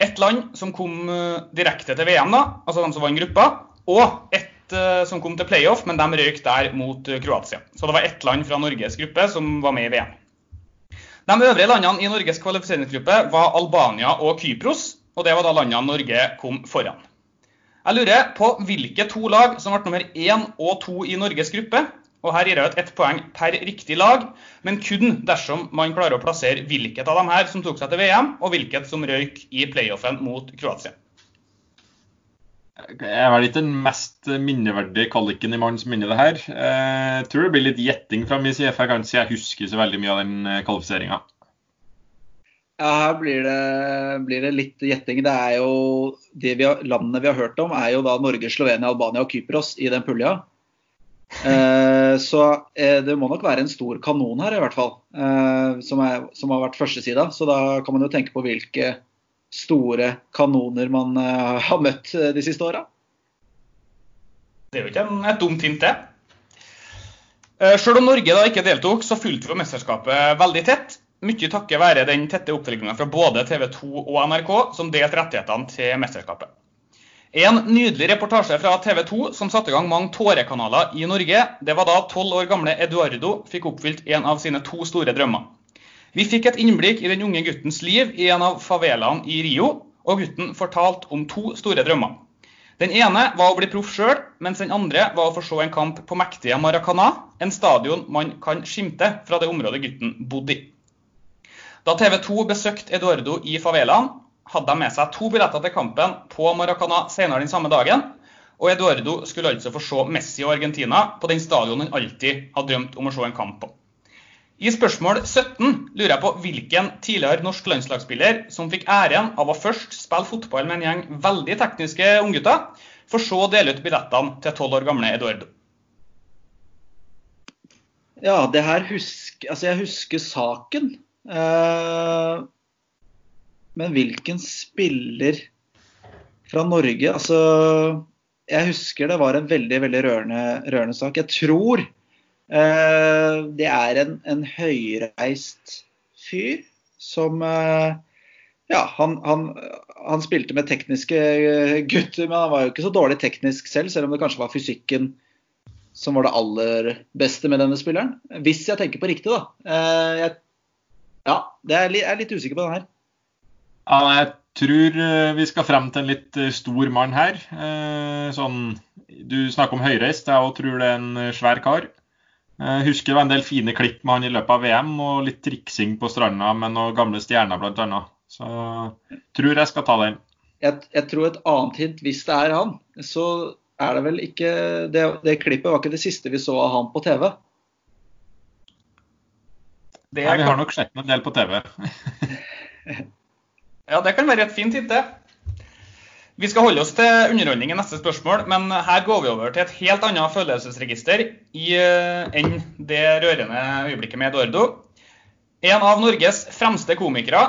Ett land som kom eh, direkte til VM, da, altså de som vant gruppa, og ett eh, som kom til playoff, men de røyk der mot eh, Kroatia. Så det var ett land fra Norges gruppe som var med i VM. De øvrige landene i Norges kvalifiseringsgruppe var Albania og Kypros, og det var da landene Norge kom foran. Jeg lurer på hvilke to lag som ble nummer én og to i Norges gruppe. Og her gir jeg ut ett poeng per riktig lag, men kun dersom man klarer å plassere hvilket av dem her som tok seg til VM, og hvilket som røyk i playoffen mot Kroatia. Jeg er ikke den mest minneverdige kvaliken i manns minne, det her. Eh, Jeg tror det blir litt gjetting fra min side, for jeg kan si jeg husker så veldig mye av den kvalifiseringa. Ja, her blir det, blir det litt gjetting. Det er jo de vi har, Landene vi har hørt om, er jo da Norge, Slovenia, Albania og Kypros i den pulja. <laughs> Eh, så eh, det må nok være en stor kanon her, i hvert fall. Eh, som, er, som har vært førstesida. Så da kan man jo tenke på hvilke store kanoner man eh, har møtt eh, de siste åra. Det er jo ikke en, et dumt hint, det. Sjøl Selv om Norge da ikke deltok, så fulgte vi mesterskapet veldig tett. Mye takket være den tette oppfølginga fra både TV 2 og NRK, som delte rettighetene til mesterskapet. En nydelig reportasje fra TV 2 som satte i gang mange tårekanaler i Norge. Det var da tolv år gamle Eduardo fikk oppfylt en av sine to store drømmer. Vi fikk et innblikk i den unge guttens liv i en av favelaene i Rio, og gutten fortalte om to store drømmer. Den ene var å bli proff sjøl, mens den andre var å få se en kamp på mektige Maracana, en stadion man kan skimte fra det området gutten bodde i. Da TV 2 besøkte Eduardo i favelaen, hadde de med seg to billetter til kampen på Maracana senere den samme dagen. Og Eduardo skulle altså få se Messi og Argentina på den stadion han alltid har drømt om å se en kamp på. I spørsmål 17 lurer jeg på hvilken tidligere norsk landslagsspiller som fikk æren av å først spille fotball med en gjeng veldig tekniske unggutter, for så å dele ut billettene til 12 år gamle Eduardo. Ja, det her husker Altså, jeg husker saken. Eh, men hvilken spiller fra Norge Altså, jeg husker det var en veldig, veldig rørende, rørende sak. Jeg tror eh, det er en, en høyreist fyr som eh, Ja, han, han, han spilte med tekniske gutter, men han var jo ikke så dårlig teknisk selv, selv om det kanskje var fysikken som var det aller beste med denne spilleren. Hvis jeg tenker på riktig, da. Jeg, ja, det er, jeg er litt usikker på den her. Ja, jeg tror eh, vi skal frem til en litt eh, stor mann her. Eh, Sånn, du snakker om høyreist. Jeg òg tror det er en svær kar. Jeg husker det var en del fine klipp med han i løpet av VM, og litt triksing på stranda med noen gamle stjerner bl.a. Så jeg tror jeg skal ta den. Jeg, jeg tror et annet hint, hvis det er han, så er det vel ikke Det, det klippet var ikke det siste vi så av han på TV. Det Nei, vi har nok sett en del på TV. <laughs> ja, det kan være et fint hint, det. Vi skal holde oss til underholdning i neste spørsmål, men her går vi over til et helt annet følelsesregister i, eh, enn det rørende øyeblikket med Eduardo. En av Norges fremste komikere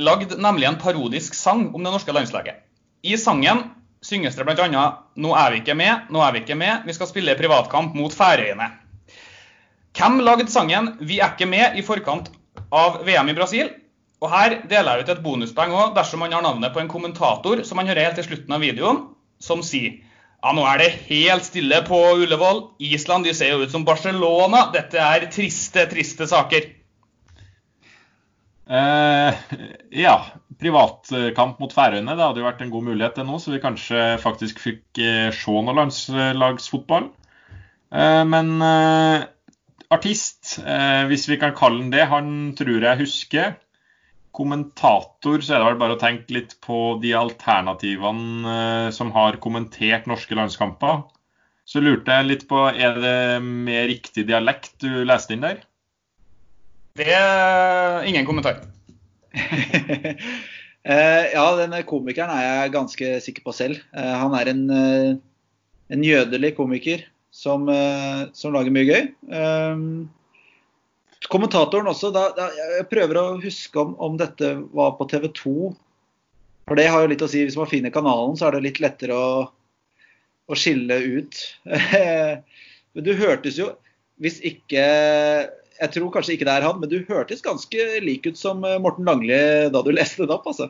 lagde nemlig en parodisk sang om det norske landslaget. I sangen synges det bl.a.: Nå er vi ikke med, nå er vi ikke med, vi skal spille privatkamp mot Færøyene. Hvem lagde sangen 'Vi er ikke med' i forkant av VM i Brasil? Og her deler jeg ut et bonuspoeng òg dersom man har navnet på en kommentator som man hører helt til slutten av videoen, som sier ja, nå er det helt stille på Ullevål. Island de ser jo ut som Barcelona. Dette er triste, triste saker. Eh, ja. Privatkamp mot Færøyene. Det hadde jo vært en god mulighet det nå, så vi kanskje faktisk fikk eh, se noe landslagsfotball. Eh, men eh, artist, eh, hvis vi kan kalle den det, han tror jeg husker. Kommentator, så er det vel bare å tenke litt på de alternativene eh, som har kommentert norske landskamper. Så lurte jeg litt på, er det med riktig dialekt du leste inn der? Det er ingen kommentar. <laughs> Eh, ja, denne komikeren er jeg ganske sikker på selv. Eh, han er en, en jødelig komiker som, eh, som lager mye gøy. Um, kommentatoren også, da, da, jeg prøver å huske om, om dette var på TV 2. For det har jo litt å si. Hvis man finner kanalen, så er det litt lettere å, å skille ut. <laughs> Men du hørtes jo Hvis ikke Jeg tror kanskje ikke det er han, men du hørtes ganske lik ut som eh, Morten Langli da du <laughs> leste det opp, altså.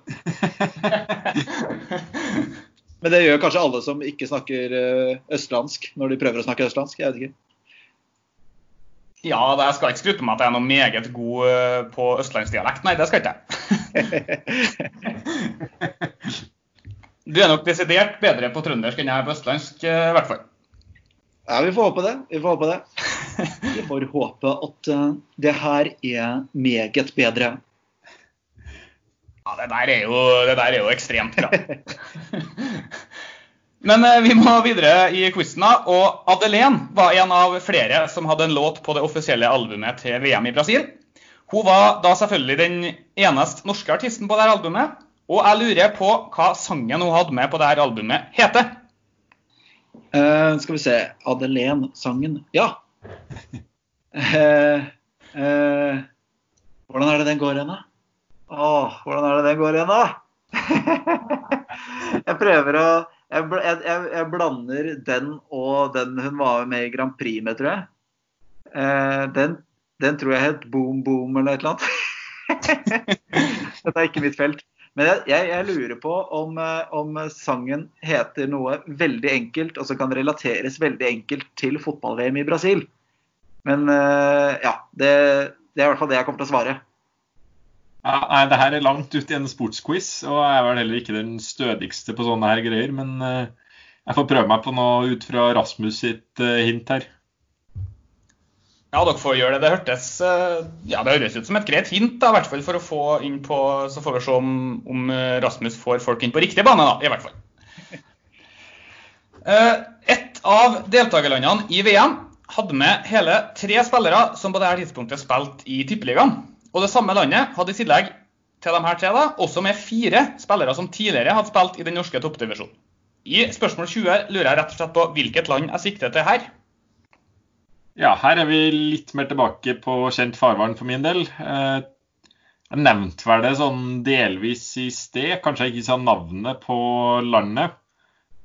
<laughs> Men det gjør kanskje alle som ikke snakker eh, østlandsk, når de prøver å snakke østlandsk. Jeg vet ikke. Ja, jeg skal ikke skryte med meg at jeg er noe meget god eh, på østlandsdialekt. Nei, det skal ikke jeg. <laughs> Du er nok desidert bedre på trøndersk enn jeg er på østlandsk, eh, i hvert fall. Ja, vi får håpe det. Vi får håpe det. Vi får håpe at det her er meget bedre. Ja, det der er jo, det der er jo ekstremt bra. <laughs> Men eh, vi må videre i quizen. Og Adelén var en av flere som hadde en låt på det offisielle albumet til VM i Brasil. Hun var da selvfølgelig den eneste norske artisten på dette albumet. Og jeg lurer på hva sangen hun hadde med på dette albumet, heter. Uh, skal vi se Adelén-sangen. Ja. Uh, <laughs> uh, hvordan er det den går igjen, da? Å, hvordan er det den går igjen, da? <laughs> jeg prøver å jeg, jeg, jeg, blander den og den hun var med i Grand Prix med, tror jeg. Eh, den, den tror jeg het Boom Boom eller et eller annet. <laughs> Dette er ikke mitt felt. Men jeg, jeg lurer på om, eh, om sangen heter noe veldig enkelt, og som kan relateres veldig enkelt til fotball-VM i Brasil. Men eh, ja, det, det er i hvert fall det jeg kommer til å svare. Nei, det her er langt ut i en sportsquiz, og jeg er vel heller ikke den stødigste på sånne her greier. Men eh, jeg får prøve meg på noe ut fra Rasmus sitt eh, hint her. Ja, dere får gjøre det. Det hørtes eh, ja, det høres ut som et greit hint, da, i hvert fall for å få inn på Så får vi se om, om Rasmus får folk inn på riktig bane, da, i hvert fall. <laughs> Et av deltakerlandene i VM hadde med hele tre spillere som på dette tidspunktet spilte i Tippeligaen. Og det samme landet hadde i tillegg til de her tre da, også med fire spillere som tidligere hadde spilt i den norske toppdivisjonen. I spørsmål 20 lurer jeg rett og slett på hvilket land jeg sikter til her. Ja, her er vi litt mer tilbake på kjent farvann for min del. Eh, Jeg nevnte vel det sånn delvis i sted. Kanskje jeg ikke sa navnet på landet.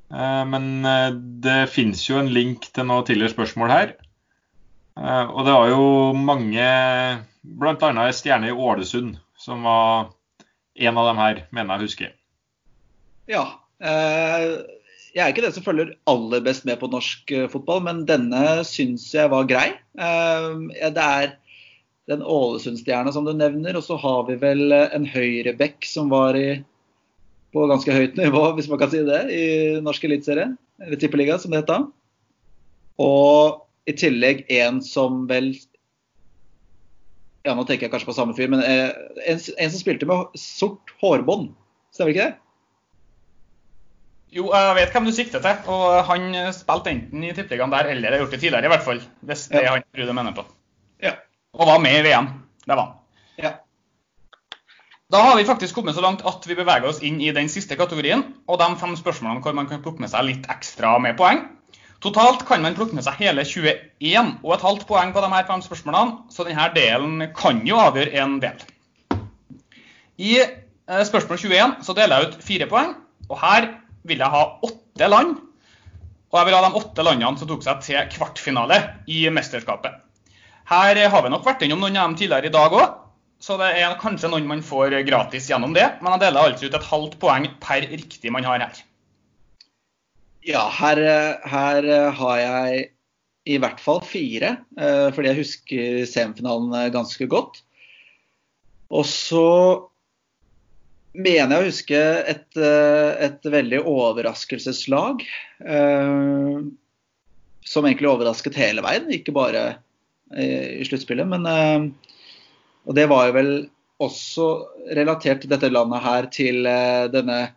Eh, Men eh, det finnes jo en link til noe tidligere spørsmål her. Og det var jo mange, bl.a. en stjerne i Ålesund, som var en av dem her, mener jeg å huske. Ja. Eh, jeg er ikke den som følger aller best med på norsk eh, fotball, men denne syns jeg var grei. Eh, det er den Ålesund-stjerna som du nevner, og så har vi vel en høyrebekk som var i, på ganske høyt nivå, <laughs> hvis man kan si det, i norsk eliteserie, eller tippeliga, som det het da. Og i tillegg en som vel Ja, nå tenker jeg kanskje på samme fyr, men eh, en, en som spilte med sort hårbånd. Stemmer ikke det? Jo, jeg vet hvem du sikter til. Og han spilte enten i Tippeligaen der eller har gjort det tidligere, i hvert fall. Hvis det er Ja. han tror du mener på. Ja. Og var med i VM. Det var han. Ja. Da har vi faktisk kommet så langt at vi beveger oss inn i den siste kategorien. Og de fem spørsmålene hvor man kan plukke med seg litt ekstra med poeng. Totalt kan man plukke med seg hele 21 og et halvt poeng på de her fem spørsmålene, så denne delen kan jo avgjøre en del. I eh, spørsmål 21 så deler jeg ut fire poeng, og her vil jeg ha åtte land. Og jeg vil ha de åtte landene som tok seg til kvartfinale i mesterskapet. Her har vi nok vært innom noen av dem tidligere i dag òg, så det er kanskje noen man får gratis gjennom det. Men jeg deler altså ut et halvt poeng per riktig man har her. Ja, her, her har jeg i hvert fall fire, eh, fordi jeg husker semifinalen ganske godt. Og så mener jeg å huske et, eh, et veldig overraskelseslag. Eh, som egentlig overrasket hele veien, ikke bare eh, i sluttspillet. Eh, Og det var jo vel også relatert til dette landet her til eh, denne,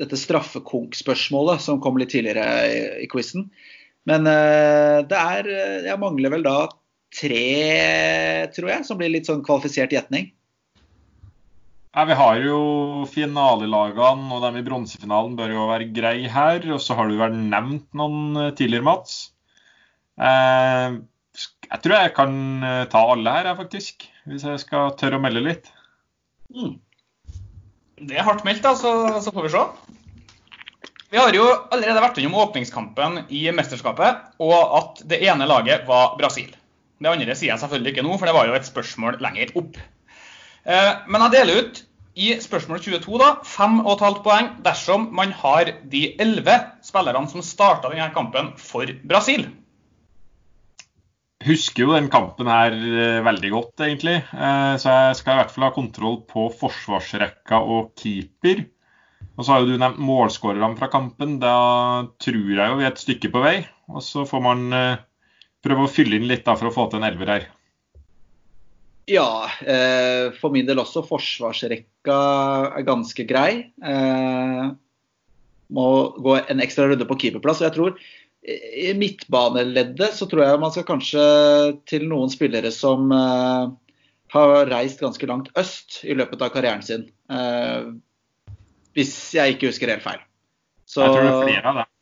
dette straffekonk-spørsmålet som kom litt tidligere i, i quizen. Men uh, det er Jeg mangler vel da tre, tror jeg, som blir litt sånn kvalifisert gjetning. Ja, Vi har jo finalelagene, og de i bronsefinalen bør jo være grei her. Og så har du vel nevnt noen eh, tidligere, Mats. Uh, jeg tror jeg kan eh, ta alle her, jeg, faktisk. Hvis jeg skal tørre å melde litt. Mm. Det er hardt meldt, da, så, så, får vi se. Vi har jo allerede vært innom åpningskampen i mesterskapet, og at det ene laget var Brasil. Det andre sier jeg selvfølgelig ikke nå, for det var jo et spørsmål lenger opp. Eh, men jeg deler ut i spørsmål 22 da, 5,5 poeng dersom man har de 11 spillerne som starta denne kampen for Brasil. Husker jo den kampen her eh, veldig godt, egentlig. Eh, så jeg skal i hvert fall ha kontroll på forsvarsrekka og keeper. Og så har jo du nevnt målskårerne fra kampen. Da tror jeg jo vi er et stykke på vei. Og så får man prøve å fylle inn litt da for å få til en elver her. Ja, eh, for min del også. Forsvarsrekka er ganske grei. Eh, må gå en ekstra runde på keeperplass. og jeg tror I midtbaneleddet så tror jeg man skal kanskje til noen spillere som eh, har reist ganske langt øst i løpet av karrieren sin. Hvis jeg ikke husker helt feil. Så, jeg tror det er flere av dem.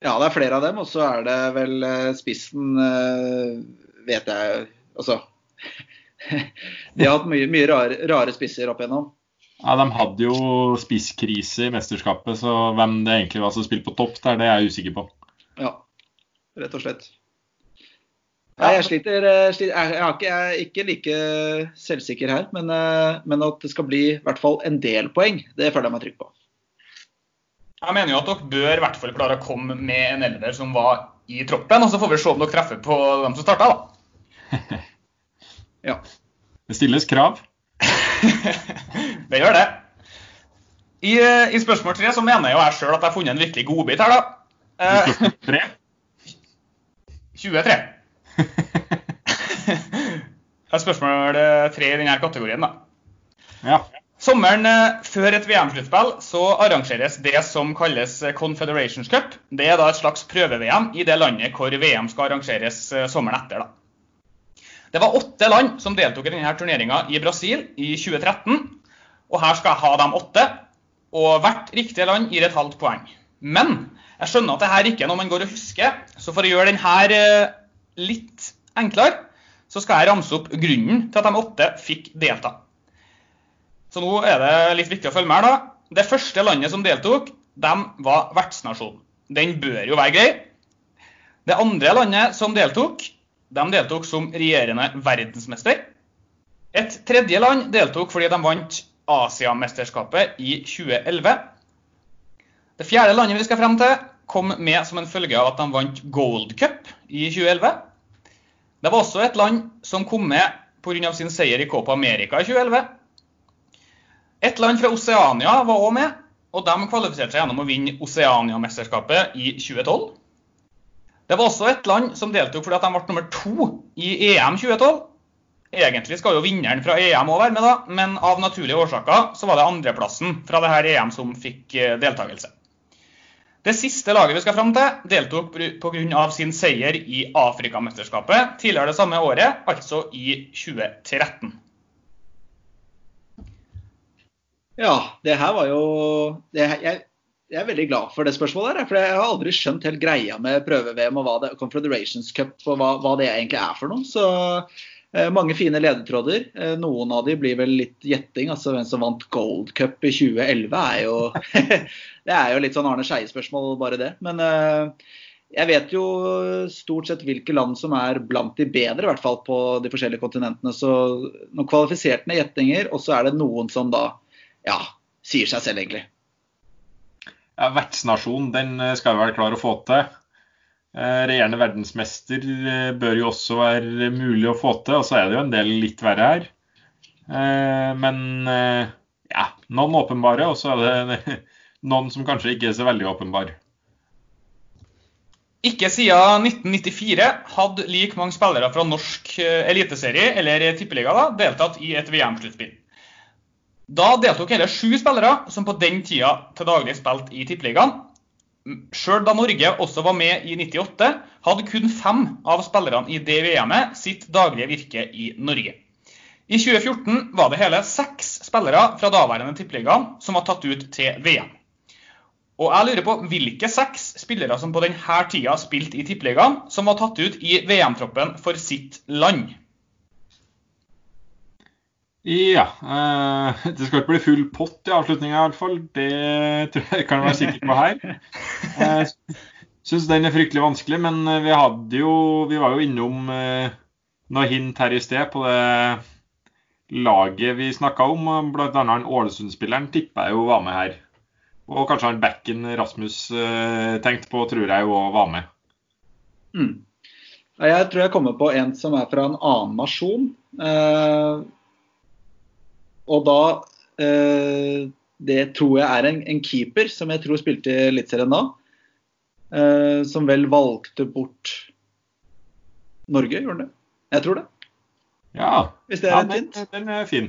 Ja, det er flere av dem. Og så er det vel eh, spissen, eh, vet jeg Altså <laughs> de har hatt mye, mye rare, rare, spisser opp igjennom. Ja, De hadde jo spisskrise i mesterskapet, så hvem det egentlig var som spilte på topp der, det er jeg usikker på. Ja, rett og slett. Nei, jeg sliter, eh, sliter jeg, er ikke, jeg, er ikke, like selvsikker her, men, eh, men, at det skal bli i hvert fall en del poeng, det føler jeg meg trygg på. Jeg mener jo at dere bør i hvert fall klare å komme med en elver som var i troppen, og så får vi se om dere treffer på dem som starta, da. <laughs> Ja. Det stilles krav? <laughs> det gjør det. I, eh, I, spørsmål tre så mener jo jeg sjøl at jeg har funnet en virkelig godbit her, da. Spørsmål tre? 23. <laughs> Det er spørsmål eh, tre i denne kategorien, da. Ja. Sommeren eh, før et VM-sluttspill så arrangeres det som kalles Confederations Cup. Det er da et slags prøve-VM i det landet hvor VM skal arrangeres sommeren etter. da. Det var åtte land som deltok i denne turneringa i Brasil i 2013. Og her skal jeg ha de åtte. Og hvert riktige land gir et halvt poeng. Men jeg skjønner at dette ikke er noe man går og husker, så for å gjøre denne eh, litt enklere, så skal jeg ramse opp grunnen til at de åtte fikk delta. Så nå er det litt viktig å følge med. her, da. Det første landet som deltok, de var vertsnasjon. Den bør jo være grei. Det andre landet som deltok, de deltok som regjerende verdensmester. Et tredje land deltok fordi de vant Asiamesterskapet i 2011. Det fjerde landet vi skal frem til, kom med som en følge av at de vant Gold Cup i 2011. Det var også et land som kom med pga. sin seier i Copa America i 2011. Et land fra Oseania var òg med, og de kvalifiserte seg gjennom å vinne Oseania-mesterskapet i 2012. Det var også et land som deltok fordi de ble nummer to i EM 2012. Egentlig skal jo vinneren fra EM òg være med, da, men av naturlige årsaker så var det andreplassen fra dette EM som fikk eh, deltakelse. Det siste laget vi skal fram til, deltok pga. sin seier i Afrikamesterskapet tidligere det samme året, altså i 2013. Ja, det her var jo det, jeg, jeg er veldig glad for det spørsmålet. her, for Jeg har aldri skjønt helt greia med prøve-VM og hva det, Confederations Cup og hva, hva, det egentlig er for noe. Så mange fine ledetråder. Eh, noen av de blir vel litt gjetting. altså Hvem som vant Gold Cup i 2011 er jo <laughs> Det er jo litt sånn Arne Skeie-spørsmål, bare det. Men eh, jeg vet jo stort sett hvilke land som er blant de bedre, i hvert fall på de forskjellige kontinentene. Så noen kvalifiserte gjettinger, og så er det noen som da ja, sier seg selv, egentlig. Ja, Vertsnasjon, den skal vi vel klare å få til. Eh, regjerende verdensmester eh, bør jo også være mulig å få til, og så er det jo en del litt verre her. Eh, men ja, noen åpenbare, og så er det <laughs> noen som kanskje ikke er så veldig åpenbare. Ikke siden 1994 hadde like mange spillere fra norsk eliteserie eller tippeliga da, deltatt i et VM-sluttspill. Da deltok hele sju spillere som på den tida til daglig spilte i tippeligaen, Sjøl da Norge også var med i 98, hadde kun fem av spillerne i det VM-et sitt daglige virke i Norge. I 2014 var det hele seks spillere fra daværende tippeligaen som var tatt ut til VM. Og jeg lurer på hvilke seks spillere som på denne tida spilte i tippeligaen, som var tatt ut i VM-troppen for sitt land. Ja. Eh, det skal ikke bli full pott i avslutninga, fall. Det tror jeg kan være sikker på her. Eh, syns den er fryktelig vanskelig, men vi hadde jo Vi var jo innom eh, noe hint her i sted på det laget vi snakka om. Blant annet Ålesund-spilleren tippa jeg jo var med her. Og kanskje han backen Rasmus eh, tenkte på, tror jeg jo var med. Mm. Jeg tror jeg kommer på en som er fra en annen nasjon. Eh, og da eh, Det tror jeg er en, en, keeper som jeg tror spilte i Eliteserien da. Eh, som vel valgte bort Norge, gjorde han det? Jeg tror det. Ja, Hvis det er ja, et hint. Den, den er fin.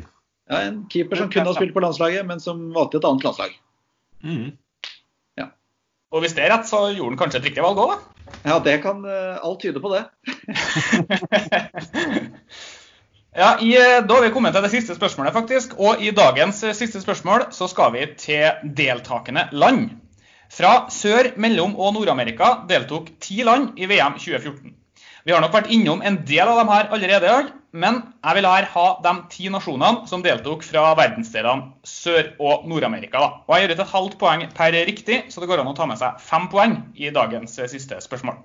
Ja, En keeper som kunne ha spilt på landslaget, men som valgte et annet landslag. Mm. Ja. Og hvis det er rett, så gjorde han kanskje et riktig valg òg, da? Ja, det kan uh, alt tyde på det. <laughs> Ja, i, eh, Da har vi kommet til det siste spørsmålet, faktisk. Og i dagens eh, siste spørsmål så skal vi til deltakende land. Fra Sør-, Mellom- og Nord-Amerika deltok ti land i VM 2014. Vi har nok vært innom en del av dem her allerede i dag, men jeg vil her ha de ti nasjonene som deltok fra verdensdelene Sør- og Nord-Amerika. Og jeg gjør ut et halvt poeng per riktig, så det går an å ta med seg fem poeng i dagens eh, siste spørsmål.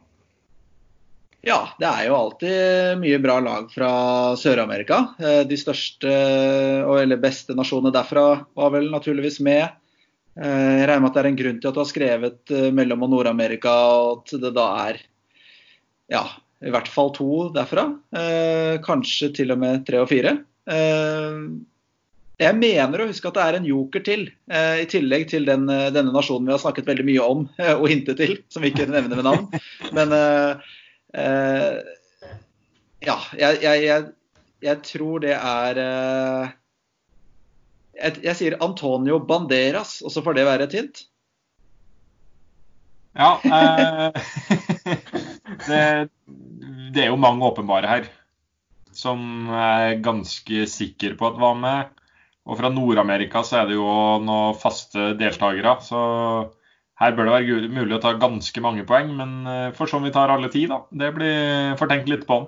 Ja, det er jo alltid mye bra lag fra Sør-Amerika. Eh, de største eller beste nasjonene derfra var vel naturligvis med. Eh, jeg regner med at det er en grunn til at du har skrevet eh, Mellom- og Nord-Amerika, og at det da er ja, i hvert fall to derfra. Kanskje til og med tre og fire. Jeg mener å huske at det er en joker til, i tillegg til den, denne nasjonen vi har snakket veldig mye om og hintet til, som vi ikke nevner med navn. Men Uh, ja, jeg, jeg, jeg, jeg, tror det er uh, jeg, sier Antonio Banderas, og så får det være et hint. Ja. Uh, <laughs> det, det, er jo mange åpenbare her som jeg er ganske sikker på at var med. Og fra Nord-Amerika så er det jo noen faste deltakere. Så her bør det være mulig å ta ganske mange poeng, men eh, for sånn vi tar alle ti, da. Det blir fortenkt litt på.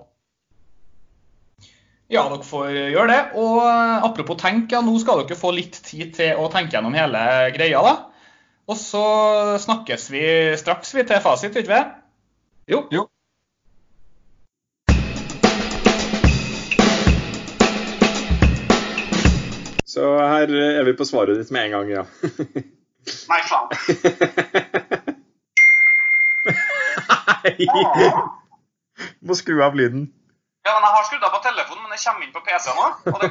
Ja, dere får gjøre det. Og eh, apropos tenk, ja, nå skal dere få litt tid til å tenke gjennom hele greia, da. Og så snakkes vi straks vi til fasit, ikke vi? Jo. jo. Så her er vi på svaret ditt med en gang, ja. <laughs> Nei, faen. <laughs> Nei! Må skru av lyden. Ja, men Jeg har skrudd av på telefonen, men jeg kommer inn på PC nå. og det...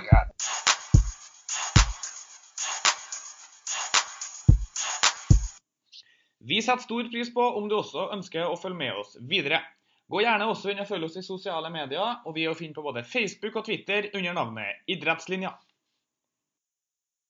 Vi setter stor pris på om du også ønsker å følge med oss videre. Gå gjerne også inn og følg oss i sosiale medier, og vi er å finne på både Facebook og Twitter under navnet Idrettslinja.